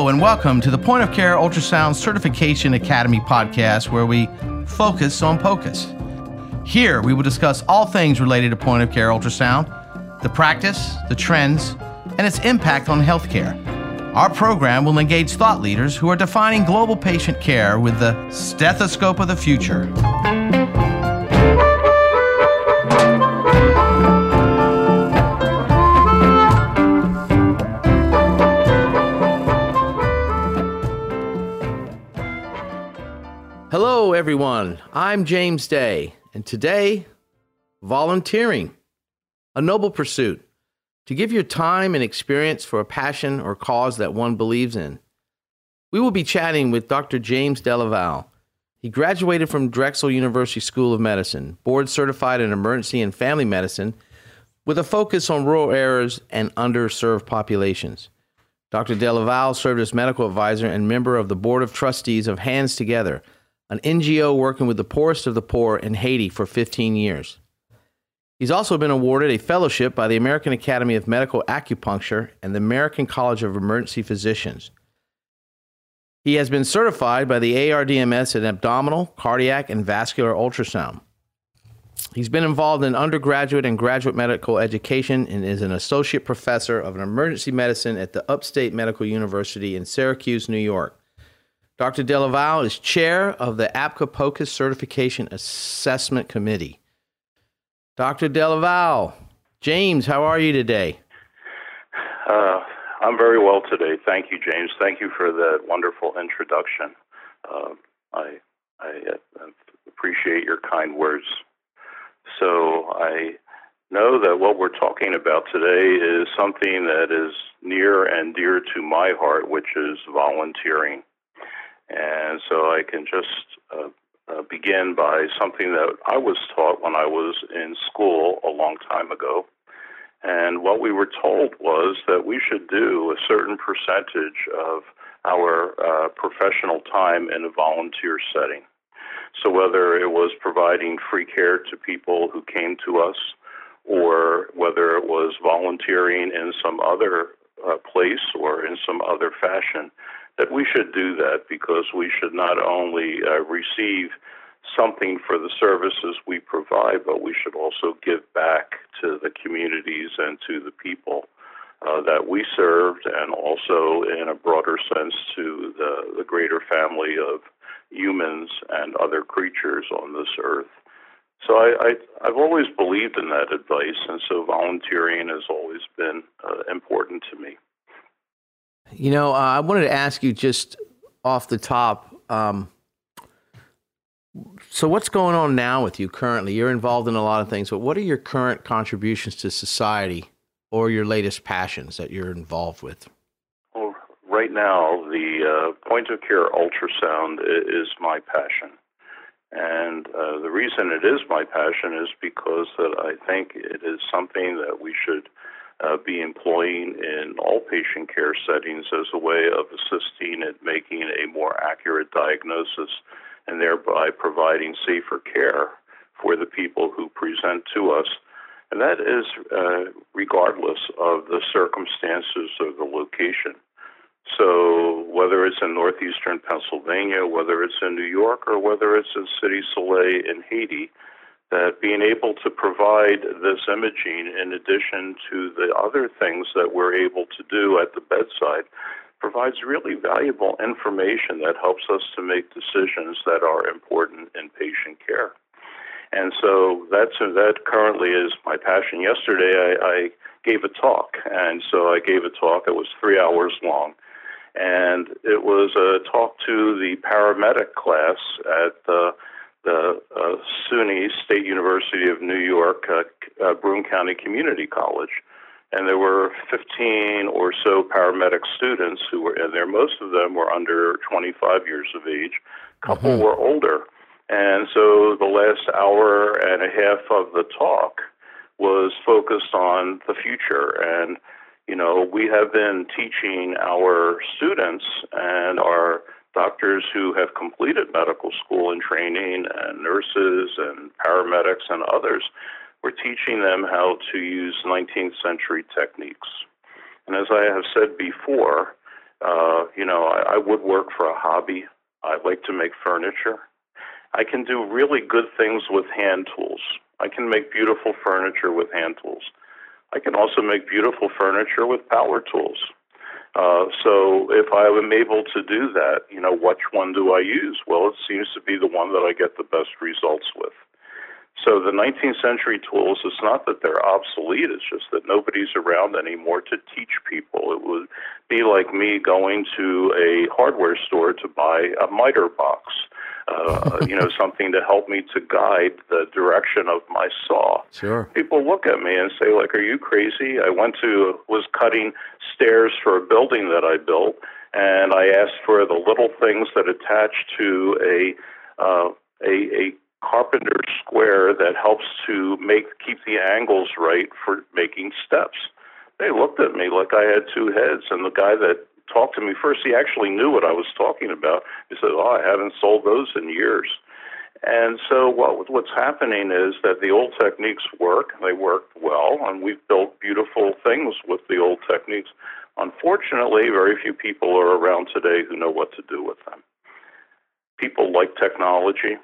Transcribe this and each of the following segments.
Hello, and welcome to the Point of Care Ultrasound Certification Academy podcast, where we focus on POCUS. Here, we will discuss all things related to point of care ultrasound, the practice, the trends, and its impact on healthcare. Our program will engage thought leaders who are defining global patient care with the stethoscope of the future. Hello, everyone. I'm James Day, and today, volunteering, a noble pursuit to give your time and experience for a passion or cause that one believes in. We will be chatting with Dr. James Delaval. He graduated from Drexel University School of Medicine, board certified in emergency and family medicine, with a focus on rural areas and underserved populations. Dr. Delaval served as medical advisor and member of the board of trustees of Hands Together, an NGO working with the poorest of the poor in Haiti for 15 years. He's also been awarded a fellowship by the American Academy of Medical Acupuncture and the American College of Emergency Physicians. He has been certified by the ARDMS in abdominal, cardiac, and vascular ultrasound. He's been involved in undergraduate and graduate medical education and is an associate professor of emergency medicine at the Upstate Medical University in Syracuse, New York. Dr. Delaval is chair of the APCA POCUS Certification Assessment Committee. Dr. Delaval, James, how are you today? Uh, I'm very well today. Thank you, James. Thank you for that wonderful introduction. Uh, I, I uh, appreciate your kind words. So I know that what we're talking about today is something that is near and dear to my heart, which is volunteering. And so I can just uh, uh, begin by something that I was taught when I was in school a long time ago. And what we were told was that we should do a certain percentage of our uh, professional time in a volunteer setting. So, whether it was providing free care to people who came to us, or whether it was volunteering in some other uh, place or in some other fashion, that we should do that because we should not only uh, receive something for the services we provide, but we should also give back to the communities and to the people uh, that we served, and also in a broader sense to the, the greater family of humans and other creatures on this earth. So I, I, have always believed in that advice, and so volunteering has always been uh, important to me. You know, uh, I wanted to ask you just off the top. Um, so, what's going on now with you currently? You're involved in a lot of things, but what are your current contributions to society or your latest passions that you're involved with? Well, right now, the uh, point of care ultrasound is my passion. And uh, the reason it is my passion is because that I think it is something that we should uh, be employing in all patient care settings as a way of assisting at making a more accurate diagnosis and thereby providing safer care for the people who present to us. And that is uh, regardless of the circumstances or the location. So, whether it's in northeastern Pennsylvania, whether it's in New York, or whether it's in Cité Soleil in Haiti, that being able to provide this imaging in addition to the other things that we're able to do at the bedside provides really valuable information that helps us to make decisions that are important in patient care. And so that's that currently is my passion. Yesterday I, I gave a talk, and so I gave a talk. It was three hours long, and it was a talk to the paramedic class at the the uh, SUNY State University of New York, uh, uh, Broome County Community College. And there were 15 or so paramedic students who were in there. Most of them were under 25 years of age. A couple mm-hmm. were older. And so the last hour and a half of the talk was focused on the future. And, you know, we have been teaching our students and our doctors who have completed medical school and training, and nurses and paramedics and others, we're teaching them how to use 19th century techniques. And as I have said before, Uh, you know, I, I woodwork for a hobby. I like to make furniture. I can do really good things with hand tools. I can make beautiful furniture with hand tools. I can also make beautiful furniture with power tools. Uh, so if I am able to do that, you know, which one do I use? Well, it seems to be the one that I get the best results with. So the 19th century tools, it's not that they're obsolete, it's just that nobody's around anymore to teach people. It would be like me going to a hardware store to buy a miter box uh, you know, something to help me to guide the direction of my saw. Sure. People look at me and say, like, "Are you crazy?" I went to was cutting stairs for a building that I built, and I asked for the little things that attach to a uh, a, a carpenter square that helps to make keep the angles right for making steps. They looked at me like I had two heads, and the guy that talked to me first, he actually knew what I was talking about. He said, "Oh, I haven't sold those in years." And so what what's happening is that the old techniques work. They worked well, and we've built beautiful things with the old techniques. Unfortunately, very few people are around today who know what to do with them. People like technology,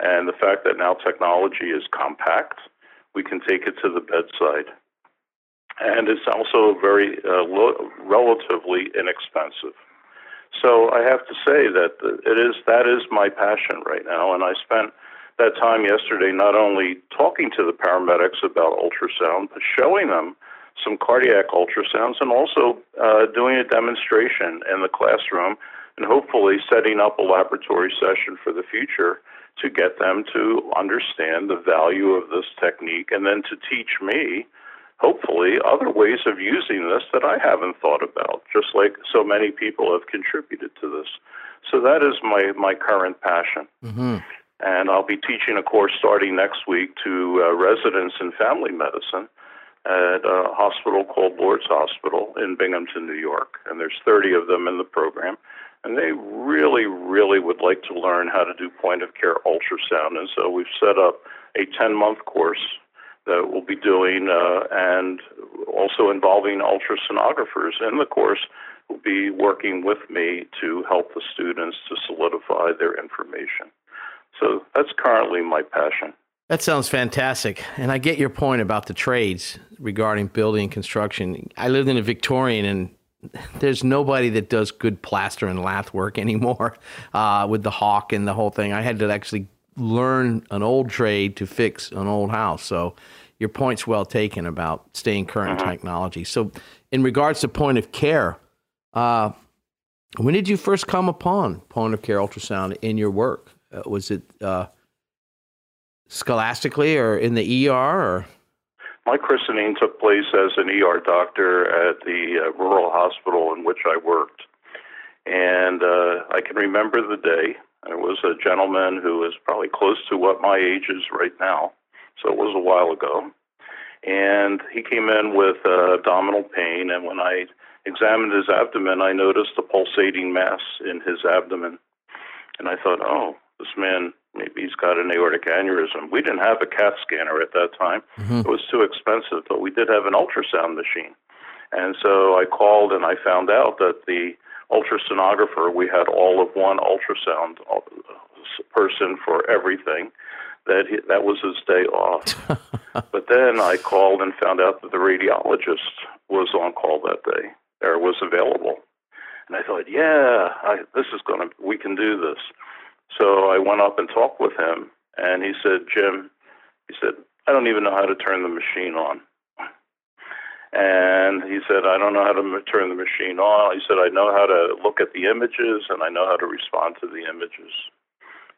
and the fact that now technology is compact, we can take it to the bedside and it's also very uh, lo- relatively inexpensive. So I have to say that it is that is my passion right now, and I spent that time yesterday not only talking to the paramedics about ultrasound, but showing them some cardiac ultrasounds, and also uh, doing a demonstration in the classroom, and hopefully setting up a laboratory session for the future to get them to understand the value of this technique, and then to teach me hopefully other ways of using this that I haven't thought about, just like so many people have contributed to this. So that is my, my current passion. Mm-hmm. And I'll be teaching a course starting next week to uh, residents in family medicine at a hospital called Lourdes Hospital in Binghamton, New York. And there's 30 of them in the program. And they really, really would like to learn how to do point of care ultrasound. And so we've set up a 10 month course that we'll be doing, uh, and also involving ultrasonographers in the course will be working with me to help the students to solidify their information. So that's currently my passion. That sounds fantastic. And I get your point about the trades regarding building and construction. I lived in a Victorian and there's nobody that does good plaster and lath work anymore uh, with the hawk and the whole thing. I had to actually learn an old trade to fix an old house. So your point's well taken about staying current mm-hmm. technology. So, in regards to point of care, uh, when did you first come upon point of care ultrasound in your work? Uh, was it uh, scholastically or in the ER? Or? My christening took place as an ER doctor at the uh, rural hospital in which I worked. And uh, I can remember the day. There was a gentleman who was probably close to what my age is right now so it was a while ago. And he came in with uh, abdominal pain, and when I examined his abdomen, I noticed a pulsating mass in his abdomen. And I thought, oh, this man, maybe he's got an aortic aneurysm. We didn't have a CAT scanner at that time, mm-hmm. it was too expensive, but we did have an ultrasound machine. And so I called and I found out that the ultrasonographer, we had all of one ultrasound uh, person for everything that he, that was his day off. but then I called and found out that the radiologist was on call that day or was available. And I thought, yeah, I, this is going to, we can do this. So I went up and talked with him, and he said, Jim, he said, I don't even know how to turn the machine on. And he said, I don't know how to turn the machine on. He said, I know how to look at the images and I know how to respond to the images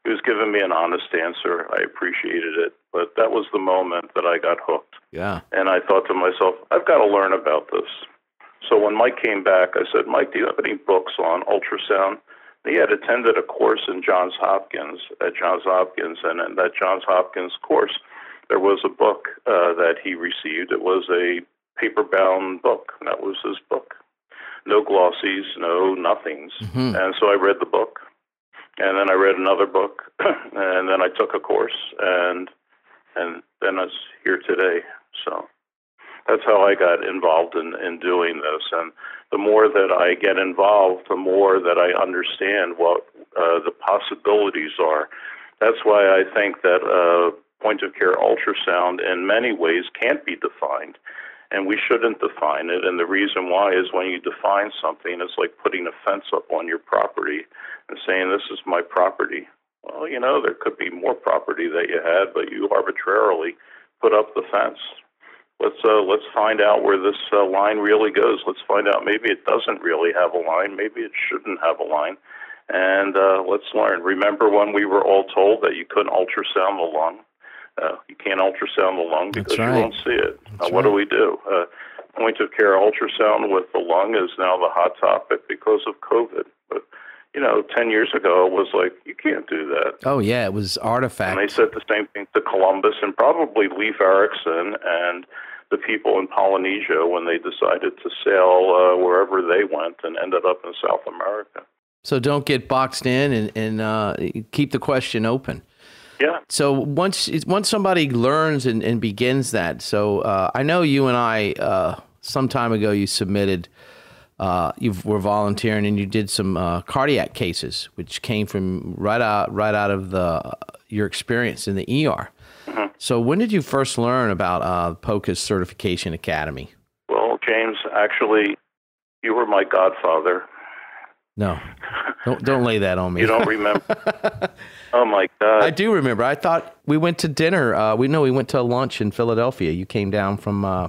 he was giving me an honest answer. I appreciated it, but that was the moment that I got hooked. Yeah. And I thought to myself, I've got to learn about this. So when Mike came back, I said, Mike, do you have any books on ultrasound? He had attended a course in Johns Hopkins at Johns Hopkins, and in that Johns Hopkins course, there was a book uh, that he received. It was a paper-bound book. And that was his book. No glossies, no nothings. Mm-hmm. And so I read the book and then I read another book, and then I took a course, and and then I was here today. So that's how I got involved in in doing this. And the more that I get involved, the more that I understand what uh, the possibilities are. That's why I think that uh, point of care ultrasound in many ways can't be defined and we shouldn't define it. And the reason why is when you define something, it's like putting a fence up on your property and saying, This is my property. Well, you know, there could be more property that you had, but you arbitrarily put up the fence. Let's uh, let's find out where this uh, line really goes. Let's find out maybe it doesn't really have a line. Maybe it shouldn't have a line, and uh, let's learn. Remember when we were all told that you couldn't ultrasound the lung? Uh, you can't ultrasound the lung because right. you won't see it. Now, what right. do we do? Uh, point of care ultrasound with the lung is now the hot topic because of COVID. But you know, ten years ago it was like you can't do that. Oh yeah, it was artifact. And they said the same thing to Columbus and probably Leif Erikson and the people in Polynesia when they decided to sail uh, wherever they went and ended up in South America. So don't get boxed in and, and uh, keep the question open. Yeah. So once once somebody learns and, and begins that, so uh, I know you and I uh, some time ago you submitted, uh, you were volunteering and you did some uh, cardiac cases, which came from right out right out of the your experience in the ER. So when did you first learn about uh, POCUS Certification Academy? Well, James, actually, you were my godfather. No, don't don't lay that on me. You don't remember? oh my God! I do remember. I thought we went to dinner. Uh, we know we went to lunch in Philadelphia. You came down from. Uh,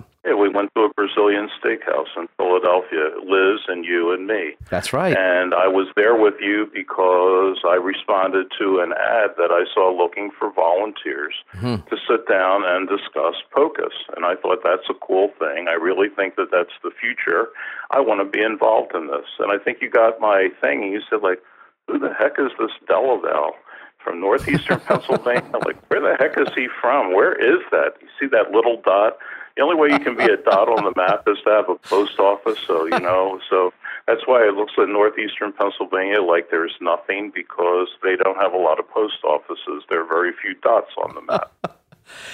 went to a Brazilian steakhouse in Philadelphia. Liz and you and me. That's right. And I was there with you because I responded to an ad that I saw looking for volunteers Mhm. to sit down and discuss POCUS. And I thought that's a cool thing. I really think that that's the future. I want to be involved in this. And I think you got my thing and you said, like, who the heck is this Delaval? From northeastern Pennsylvania, like where the heck is he from? Where is that? You see that little dot? The only way you can be a dot on the map is to have a post office. So you know, so that's why it looks at northeastern Pennsylvania like there's nothing because they don't have a lot of post offices. There are very few dots on the map.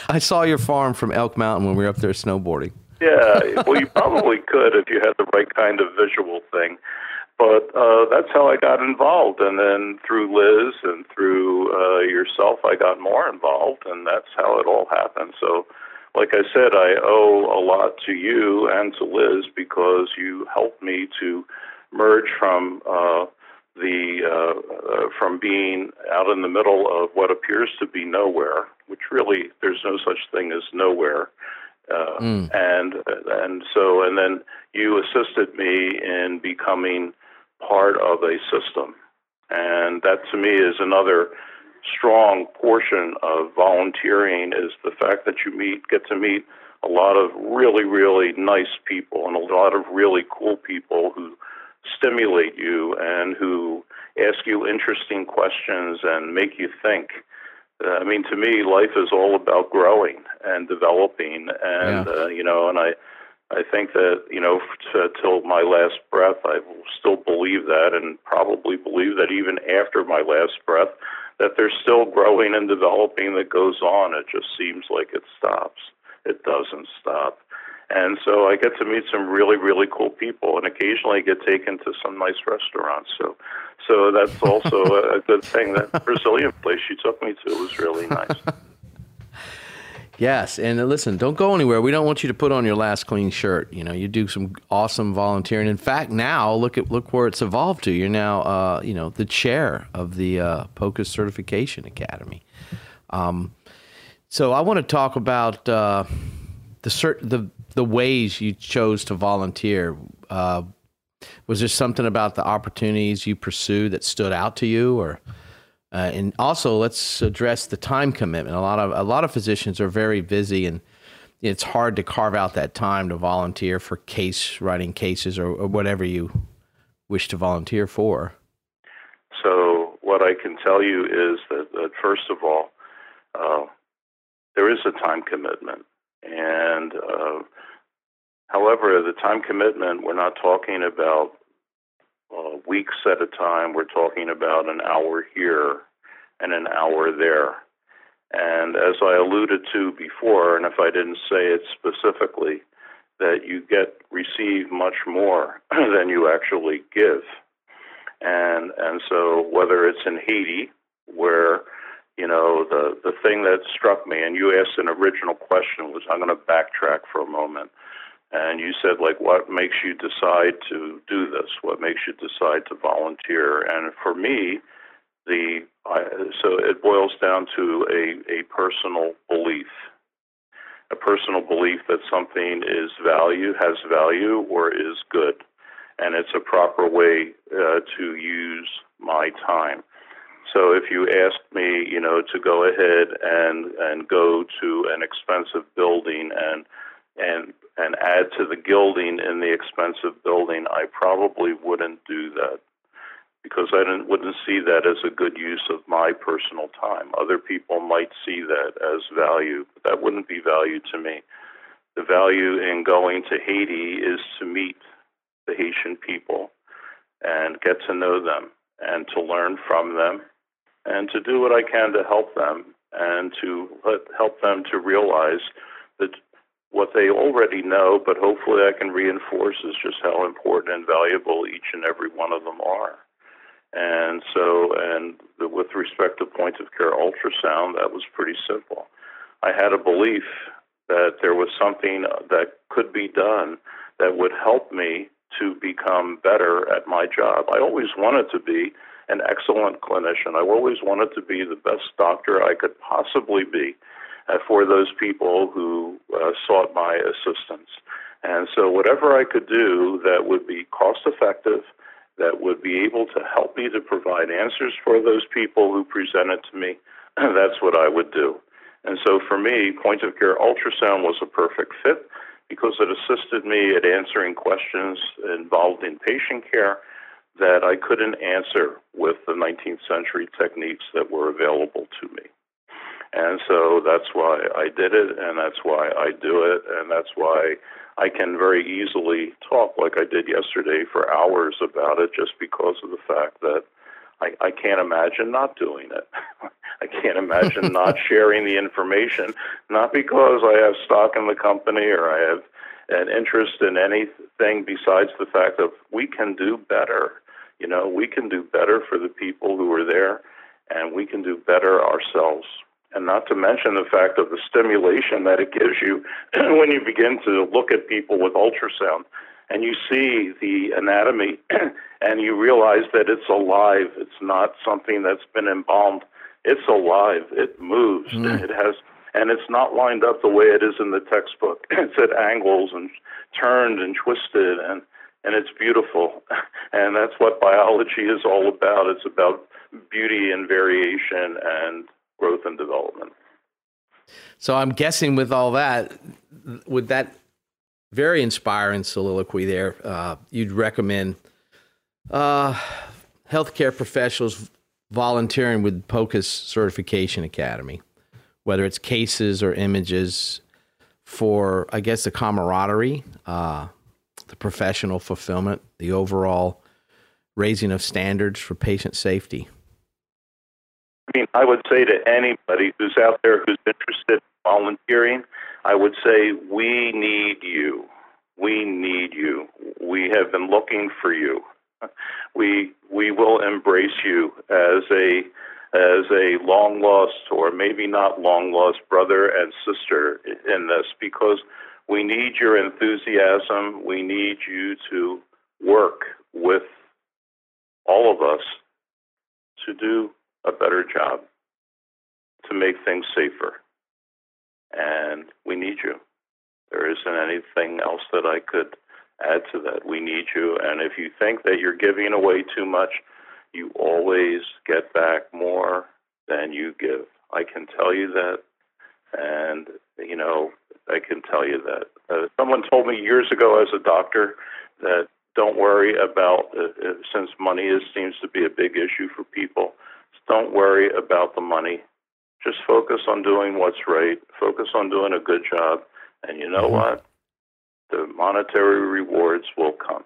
I saw your farm from Elk Mountain when we were up there snowboarding. Yeah, well, you probably could if you had the right kind of visual thing. But uh, that's how I got involved, and then through Liz and through uh, yourself, I got more involved, and that's how it all happened. So, like I said, I owe a lot to you and to Liz because you helped me to merge from uh, the uh, uh, from being out in the middle of what appears to be nowhere, which really there's no such thing as nowhere. Uh, Mm. and and so and then you assisted me in becoming part of a system, and that to me is another strong portion of volunteering is the fact that you meet get to meet a lot of really really nice people and a lot of really cool people who stimulate you and who ask you interesting questions and make you think. Uh, I mean, to me, life is all about growing and developing, and Yeah. uh, you know, and I, I think that you know, t- till my last breath, I will still believe that, and probably believe that even after my last breath, that there's still growing and developing that goes on. It just seems like it stops. It doesn't stop. And so I get to meet some really, really cool people, and occasionally get taken to some nice restaurants. So, so that's also a, a good thing. That Brazilian place you took me to was really nice. Yes, and uh, listen, don't go anywhere. We don't want you to put on your last clean shirt. You know, you do some awesome volunteering. In fact, now look at look where it's evolved to. You're now, uh, you know, the chair of the uh, POCUS Certification Academy. Um, so I want to talk about uh, the cert- the the ways you chose to volunteer. Uh, was there something about the opportunities you pursued that stood out to you, or uh, and also, let's address the time commitment. A lot of a lot of physicians are very busy, and it's hard to carve out that time to volunteer for case writing cases or, or whatever you wish to volunteer for. So, what I can tell you is that, that first of all, uh, there is a time commitment, and uh, however, the time commitment we're not talking about uh, weeks at a time. We're talking about an hour here and an hour there. And as I alluded to before, and if I didn't say it specifically, that you get receive much more than you actually give. And and so whether it's in Haiti, where you know the the thing that struck me, and you asked an original question, was I'm going to backtrack for a moment, and you said like, what makes you decide to do this? What makes you decide to volunteer? And for me, the I, so it boils down to a a personal belief a personal belief that something is value, has value, or is good. And it's a proper way uh, to use my time. So if you ask me, you know, to go ahead and, and go to an expensive building and and add to the gilding in the expensive building, I probably wouldn't do that because I wouldn't see that as a good use of my personal time. Other people might see that as value, but that wouldn't be value to me. The value in going to Haiti is to meet the Haitian people and get to know them and to learn from them and to do what I can to help them and to help them to realize that what they already know, but hopefully I can reinforce is just how important and valuable each and every one of them are. And so, and with respect to point of care ultrasound, that was pretty simple. I had a belief that there was something that could be done that would help me to become better at my job. I always wanted to be an excellent clinician. I always wanted to be the best doctor I could possibly be for those people who uh, sought my assistance. And so, whatever I could do that would be cost effective that would be able to help me to provide answers for those people who presented to me, that's what I would do. And so for me, point of care ultrasound was a perfect fit because it assisted me at answering questions involved in patient care that I couldn't answer with the 19th century techniques that were available to me. And so that's why I did it, and that's why I do it, and that's why I can very easily talk like I did yesterday for hours about it just because of the fact that I, I can't imagine not doing it. I can't imagine not sharing the information, not because I have stock in the company or I have an interest in anything besides the fact that we can do better. You know, we can do better for the people who are there, and we can do better ourselves and not to mention the fact of the stimulation that it gives you when you begin to look at people with ultrasound and you see the anatomy and you realize that it's alive. It's not something that's been embalmed. It's alive. It moves. Mm. It has, and it's not lined up the way it is in the textbook. It's at angles and turned and twisted, and and it's beautiful. And that's what biology is all about. It's about beauty and variation and growth and development. So I'm guessing with all that, with that very inspiring soliloquy there, uh, you'd recommend uh, healthcare professionals volunteering with POCUS Certification Academy, whether it's cases or images, for I guess the camaraderie, uh, the professional fulfillment, the overall raising of standards for patient safety. I mean, I would say to anybody who's out there who's interested in volunteering, I would say, we need you. We need you. We have been looking for you. We we will embrace you as a as a long lost or maybe not long lost brother and sister in this because we need your enthusiasm. We need you to work with all of us to do a better job to make things safer. And we need you. There isn't anything else that I could add to that. We need you. And if you think that you're giving away too much, you always get back more than you give. I can tell you that. And, you know, I can tell you that. Uh, someone told me years ago as a doctor that don't worry about, uh, uh since money is, seems to be a big issue for people, don't worry about the money. Just focus on doing what's right. Focus on doing a good job. And you know mm-hmm. what? The monetary rewards will come.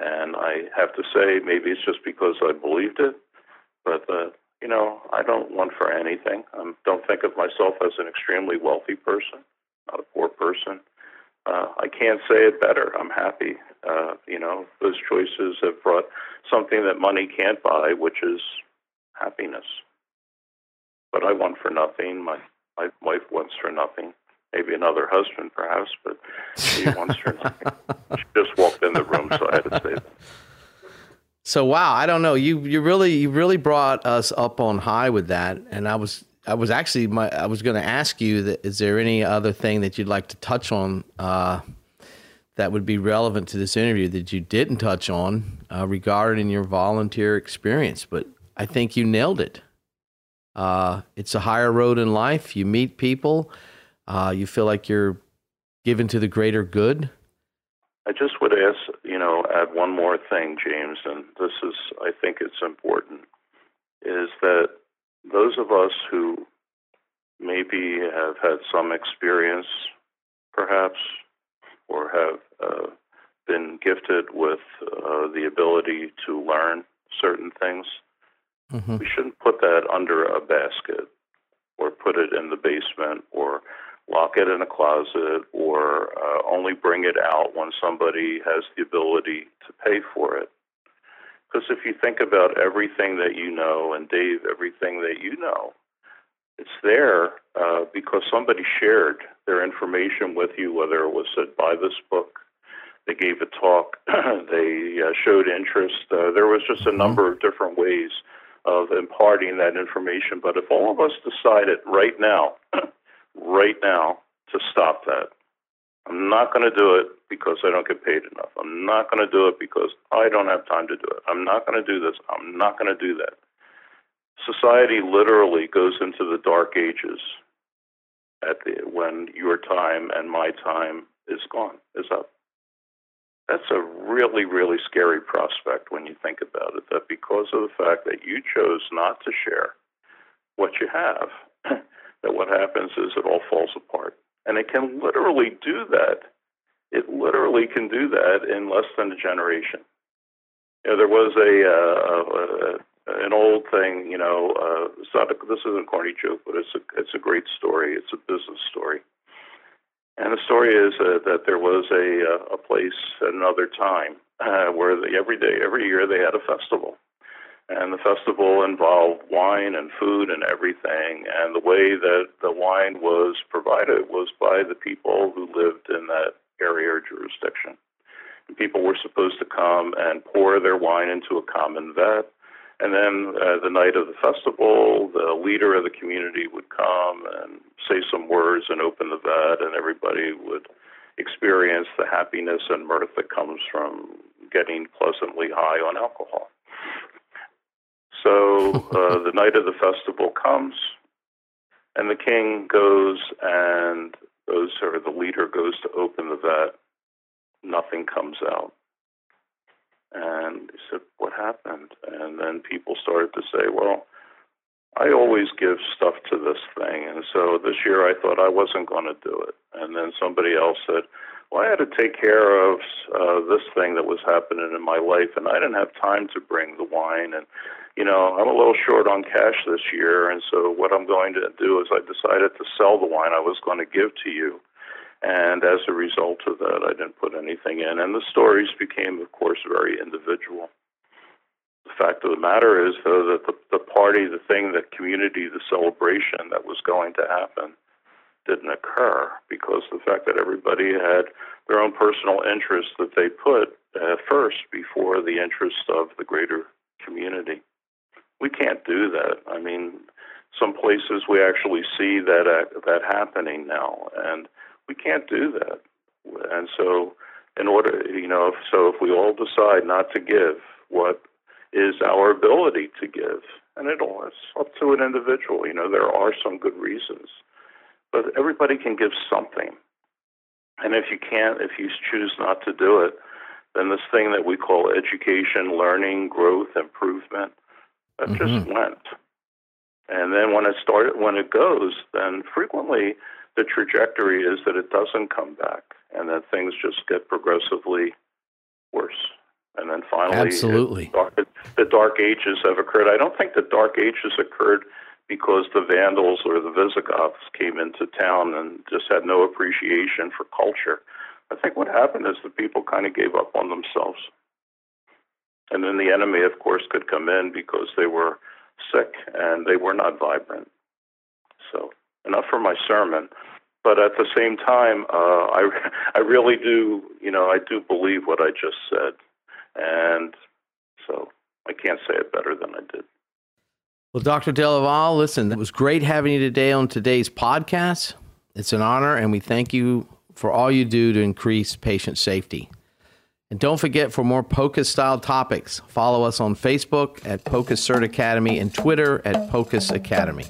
And I have to say, maybe it's just because I believed it, but uh, you know, I don't want for anything. I don't think of myself as an extremely wealthy person, not a poor person. uh, I can't say it better. I'm happy. Uh, you know, those choices have brought something that money can't buy, which is happiness. But I want for nothing. My my wife wants for nothing. Maybe another husband, perhaps, but she wants for nothing. She just walked in the room, so I had to say that. So wow, I don't know. You you really you really brought us up on high with that, and I was I was actually my I was going to ask you that is there any other thing that you'd like to touch on uh, that would be relevant to this interview that you didn't touch on uh, regarding your volunteer experience? But I think you nailed it. Uh, it's a higher road in life. You meet people. Uh, you feel like you're given to the greater good. I just would ask, you know, add one more thing, James, and this is, I think it's important, is that those of us who maybe have had some experience, perhaps, or have uh, been gifted with uh, the ability to learn certain things, mm-hmm. we shouldn't put that under a basket or put it in the basement or lock it in a closet, or uh, only bring it out when somebody has the ability to pay for it. Because if you think about everything that you know, and Dave, everything that you know, it's there uh, because somebody shared their information with you, whether it was said, buy this book, they gave a talk, they uh, showed interest. Uh, there was just a mm-hmm. number of different ways of imparting that information. But if all of us decided right now right now to stop that. I'm not going to do it because I don't get paid enough. I'm not going to do it because I don't have time to do it. I'm not going to do this. I'm not going to do that. Society literally goes into the dark ages at the when your time and my time is gone, is up. That's a really, really scary prospect when you think about it. That because of the fact that you chose not to share what you have, that what happens is it all falls apart. And it can literally do that. It literally can do that in less than a generation. You know, there was a, uh, uh, an old thing. You know, uh, it's not a, this isn't a corny joke, but it's a it's a great story. It's a business story. And the story is uh, that there was a uh, a place at another time uh, where the, every day, every year, they had a festival, and the festival involved wine and food and everything. And the way that the wine was provided was by the people who lived in that area or jurisdiction. And people were supposed to come and pour their wine into a common vat. And then uh, the night of the festival, the leader of the community would come and say some words and open the vat, and everybody would experience the happiness and mirth that comes from getting pleasantly high on alcohol. So uh, the night of the festival comes, and the king goes and goes, or the leader goes to open the vat. Nothing comes out. And he said, What happened? And then people started to say, Well, I always give stuff to this thing. And so this year I thought I wasn't going to do it. And then somebody else said, well, I had to take care of uh, this thing that was happening in my life, and I didn't have time to bring the wine. And, you know, I'm a little short on cash this year, and so what I'm going to do is I decided to sell the wine I was going to give to you. And as a result of that, I didn't put anything in. And the stories became, of course, very individual. The fact of the matter is, though, that the, the party, the thing, the community, the celebration that was going to happen didn't occur because the fact that everybody had their own personal interests that they put uh, first before the interests of the greater community. We can't do that. I mean, some places we actually see that uh, that happening now, and we can't do that. And so, in order, you know, so if we all decide not to give what is our ability to give, and it all it's up to an individual. You know, there are some good reasons but everybody can give something. And if you can't, if you choose not to do it, then this thing that we call education, learning, growth, improvement, that mm-hmm. just went. And then when it started, when it goes, then frequently the trajectory is that it doesn't come back, and that things just get progressively worse. And then finally, absolutely, it, dark, the dark ages have occurred. I don't think the dark ages occurred because the Vandals or the Visigoths came into town and just had no appreciation for culture. I think what happened is the people kind of gave up on themselves. And then the enemy, of course, could come in because they were sick and they were not vibrant. So, enough for my sermon. But at the same time, uh, I, I really do, you know, I do believe what I just said. And so I can't say it better than I did. Well, Dr. Delaval, listen, it was great having you today on today's podcast. It's an honor, and we thank you for all you do to increase patient safety. And don't forget for more POCUS style topics, follow us on Facebook at POCUS Cert Academy and Twitter at POCUS Academy.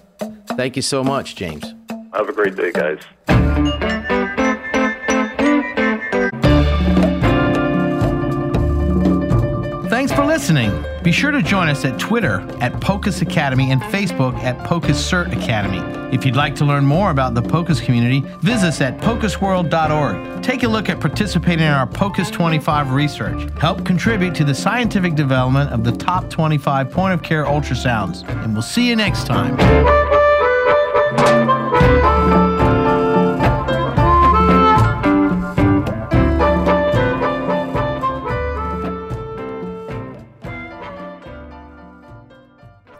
Thank you so much, James. Have a great day, guys. Thanks for listening. Be sure to join us at Twitter at POCUS Academy and Facebook at POCUS Cert Academy. If you'd like to learn more about the POCUS community, visit us at POCUSworld.org. Take a look at participating in our POCUS 25 research. Help contribute to the scientific development of the top 25 point of care ultrasounds. And we'll see you next time.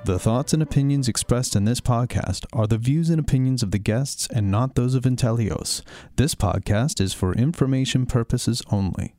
The thoughts and opinions expressed in this podcast are the views and opinions of the guests and not those of Inteleos. This podcast is for information purposes only.